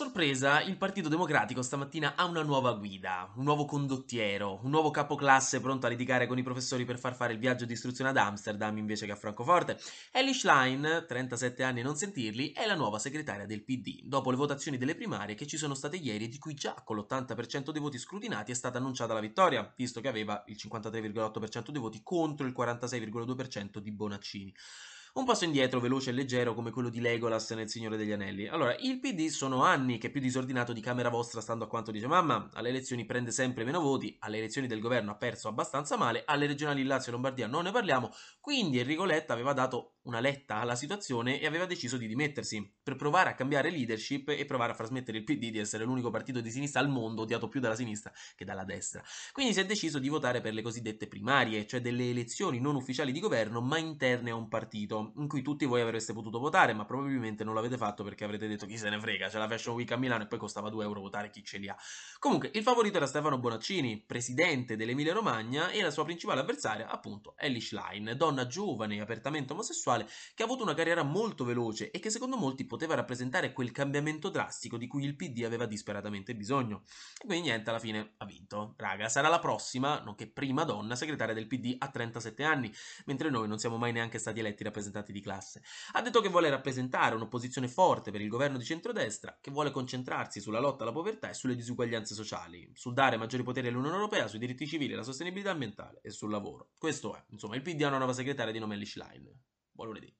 Sorpresa, il Partito Democratico stamattina ha una nuova guida, un nuovo condottiero, un nuovo capoclasse pronto a litigare con i professori per far fare il viaggio di istruzione ad Amsterdam invece che a Francoforte. Ellie Schlein, 37 anni a non sentirli, è la nuova segretaria del PD, dopo le votazioni delle primarie che ci sono state ieri e di cui già con l'80% dei voti scrutinati è stata annunciata la vittoria, visto che aveva il 53,8% dei voti contro il 46,2% di Bonaccini. Un passo indietro veloce e leggero come quello di Legolas nel Signore degli Anelli. Allora, il PD sono anni che è più disordinato di camera vostra stando a quanto dice mamma, alle elezioni prende sempre meno voti, alle elezioni del governo ha perso abbastanza male, alle regionali in Lazio e Lombardia non ne parliamo, quindi Enrico Letta aveva dato una letta alla situazione e aveva deciso di dimettersi per provare a cambiare leadership e provare a far smettere il PD di essere l'unico partito di sinistra al mondo odiato più dalla sinistra che dalla destra. Quindi si è deciso di votare per le cosiddette primarie, cioè delle elezioni non ufficiali di governo ma interne a un partito, in cui tutti voi avreste potuto votare, ma probabilmente non l'avete fatto perché avrete detto chi se ne frega, c'è la Fashion Week a Milano e poi costava 2 euro votare chi ce li ha. Comunque, il favorito era Stefano Bonaccini, presidente dell'Emilia Romagna e la sua principale avversaria, appunto, Ellie Schlein, donna giovane apertamente omosessuale che ha avuto una carriera molto veloce e che secondo molti poteva rappresentare quel cambiamento drastico di cui il PD aveva disperatamente bisogno. E quindi niente, alla fine ha vinto. Raga, sarà la prossima, nonché prima donna segretaria del PD a 37 anni, mentre noi non siamo mai neanche stati eletti rappresentanti di classe. Ha detto che vuole rappresentare un'opposizione forte per il governo di centrodestra, che vuole concentrarsi sulla lotta alla povertà e sulle disuguaglianze sociali, sul dare maggiori poteri all'Unione Europea, sui diritti civili, la sostenibilità ambientale e sul lavoro. Questo è, insomma, il PD ha una nuova segretaria di nome Ellie Schlein. Buon lunedì.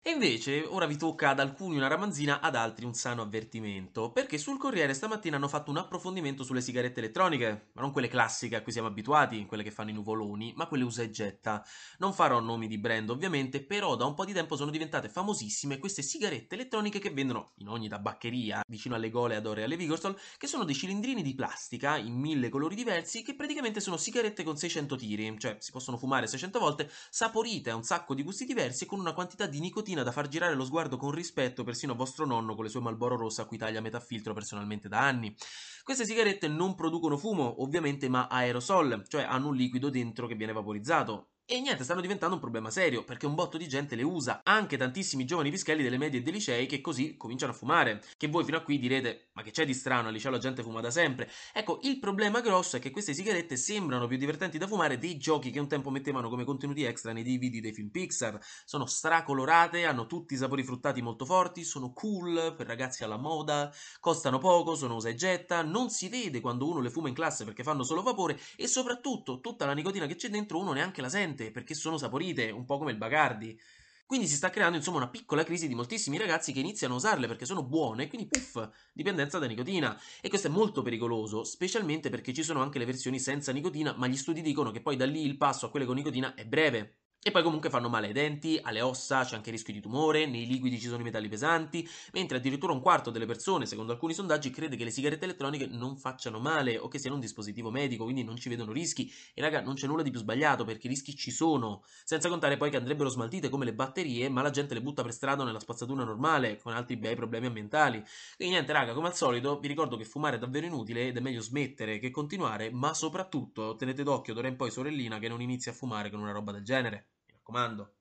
E invece ora vi tocca ad alcuni una ramanzina, ad altri un sano avvertimento, perché sul Corriere stamattina hanno fatto un approfondimento sulle sigarette elettroniche, ma non quelle classiche a cui siamo abituati, quelle che fanno i nuvoloni, ma quelle usa e getta. Non farò nomi di brand ovviamente, però da un po' di tempo sono diventate famosissime queste sigarette elettroniche che vendono in ogni tabaccheria, vicino alle Gole, ad Ore e alle Vigorstol, che sono dei cilindrini di plastica in mille colori diversi che praticamente sono sigarette con 600 tiri, cioè si possono fumare 600 volte, saporite a un sacco di gusti diversi e con una quantità di nicotina nicotina da far girare lo sguardo con rispetto persino a vostro nonno con le sue Malboro rosse a cui taglia metà filtro personalmente da anni. Queste sigarette non producono fumo, ovviamente, ma aerosol, cioè hanno un liquido dentro che viene vaporizzato. E niente, stanno diventando un problema serio, perché un botto di gente le usa, anche tantissimi giovani pischelli delle medie e dei licei che così cominciano a fumare. Che voi fino a qui direte, ma che c'è di strano, al liceo la gente fuma da sempre. Ecco, il problema grosso è che queste sigarette sembrano più divertenti da fumare dei giochi che un tempo mettevano come contenuti extra nei DVD dei film Pixar. Sono stracolorate, hanno tutti i sapori fruttati molto forti, sono cool, per ragazzi alla moda, costano poco, sono usa e getta, non si vede quando uno le fuma in classe perché fanno solo vapore e soprattutto tutta la nicotina che c'è dentro uno neanche la sente niente perché sono saporite, un po' come il Bacardi. Quindi si sta creando insomma una piccola crisi di moltissimi ragazzi che iniziano a usarle perché sono buone, quindi puff, dipendenza da nicotina. E questo è molto pericoloso, specialmente perché ci sono anche le versioni senza nicotina, ma gli studi dicono che poi da lì il passo a quelle con nicotina è breve. E poi comunque fanno male ai denti, alle ossa, c'è anche il rischio di tumore, nei liquidi ci sono i metalli pesanti, mentre addirittura un quarto delle persone, secondo alcuni sondaggi, crede che le sigarette elettroniche non facciano male o che siano un dispositivo medico, quindi non ci vedono rischi. E raga, non c'è nulla di più sbagliato perché i rischi ci sono. Senza contare poi che andrebbero smaltite come le batterie, ma la gente le butta per strada nella spazzatura normale, con altri bei problemi ambientali. Quindi niente, raga, come al solito, vi ricordo che fumare è davvero inutile ed è meglio smettere che continuare, ma soprattutto tenete d'occhio d'ora in poi sorellina che non inizi a fumare con una roba del genere raccomando.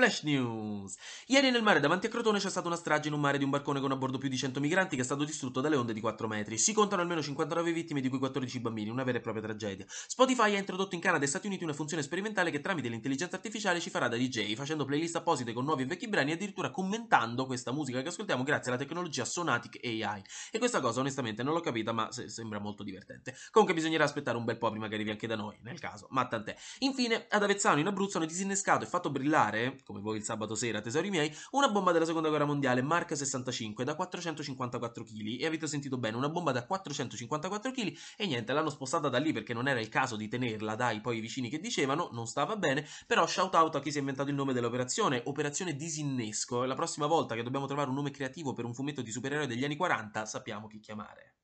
Flash News. Ieri nel mare davanti a Crotone c'è stata una strage in un mare di un barcone con a bordo più di 100 migranti che è stato distrutto dalle onde di 4 metri. Si contano almeno 59 vittime, di cui 14 bambini, una vera e propria tragedia. Spotify ha introdotto in Canada e Stati Uniti una funzione sperimentale che tramite l'intelligenza artificiale ci farà da DJ, facendo playlist apposite con nuovi e vecchi brani e addirittura commentando questa musica che ascoltiamo grazie alla tecnologia Sonatic AI. E questa cosa onestamente non l'ho capita, ma se- sembra molto divertente. Comunque bisognerà aspettare un bel po' prima che arrivi anche da noi, nel caso, ma tant'è. Infine, ad Avezzano in Abruzzo hanno disinnescato e fatto brillare, come voi il sabato sera, tesori miei, una bomba della seconda guerra mondiale Mark 65 da 454 kg. E avete sentito bene, una bomba da 454 kg e niente, l'hanno spostata da lì perché non era il caso di tenerla dai poi i vicini che dicevano, non stava bene, però shout out a chi si è inventato il nome dell'operazione, operazione disinnesco. La prossima volta che dobbiamo trovare un nome creativo per un fumetto di supereroi degli anni 40, sappiamo chi chiamare.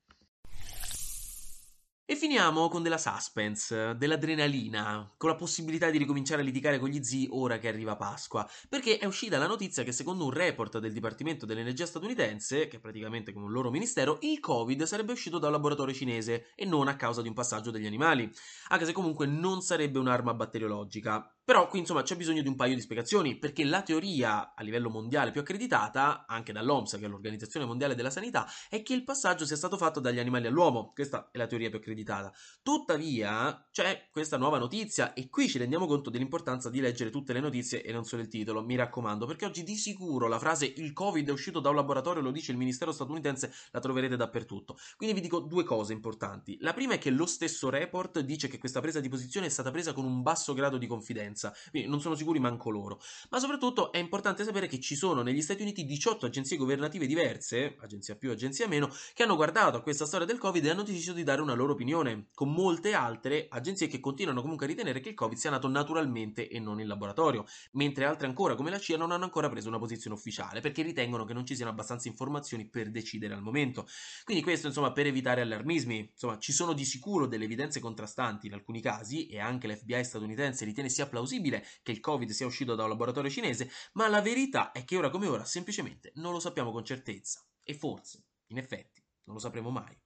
E finiamo con della suspense, dell'adrenalina, con la possibilità di ricominciare a litigare con gli zii ora che arriva Pasqua, perché è uscita la notizia che secondo un report del Dipartimento dell'Energia statunitense, che è praticamente come un loro ministero, il Covid sarebbe uscito da un laboratorio cinese e non a causa di un passaggio degli animali, anche se comunque non sarebbe un'arma batteriologica. Però qui insomma c'è bisogno di un paio di spiegazioni, perché la teoria a livello mondiale più accreditata, anche dall'OMS, che è l'Organizzazione Mondiale della Sanità, è che il passaggio sia stato fatto dagli animali all'uomo. Questa è la teoria più accreditata. Tuttavia c'è questa nuova notizia e qui ci rendiamo conto dell'importanza di leggere tutte le notizie e non solo il titolo, mi raccomando, perché oggi di sicuro la frase il Covid è uscito da un laboratorio, lo dice il Ministero statunitense, la troverete dappertutto. Quindi vi dico due cose importanti. La prima è che lo stesso report dice che questa presa di posizione è stata presa con un basso grado di confidenza quindi non sono sicuri manco loro. Ma soprattutto è importante sapere che ci sono negli Stati Uniti 18 agenzie governative diverse, agenzia più, agenzia meno, che hanno guardato a questa storia del Covid e hanno deciso di dare una loro opinione, con molte altre agenzie che continuano comunque a ritenere che il Covid sia nato naturalmente e non in laboratorio, mentre altre ancora come la CIA non hanno ancora preso una posizione ufficiale perché ritengono che non ci siano abbastanza informazioni per decidere al momento. Quindi questo insomma per evitare allarmismi, insomma ci sono di sicuro delle evidenze contrastanti in alcuni casi e anche l'FBI statunitense ritiene sia plausibile che il Covid sia uscito da un laboratorio cinese, ma la verità è che ora come ora semplicemente non lo sappiamo con certezza. E forse, in effetti, non lo sapremo mai.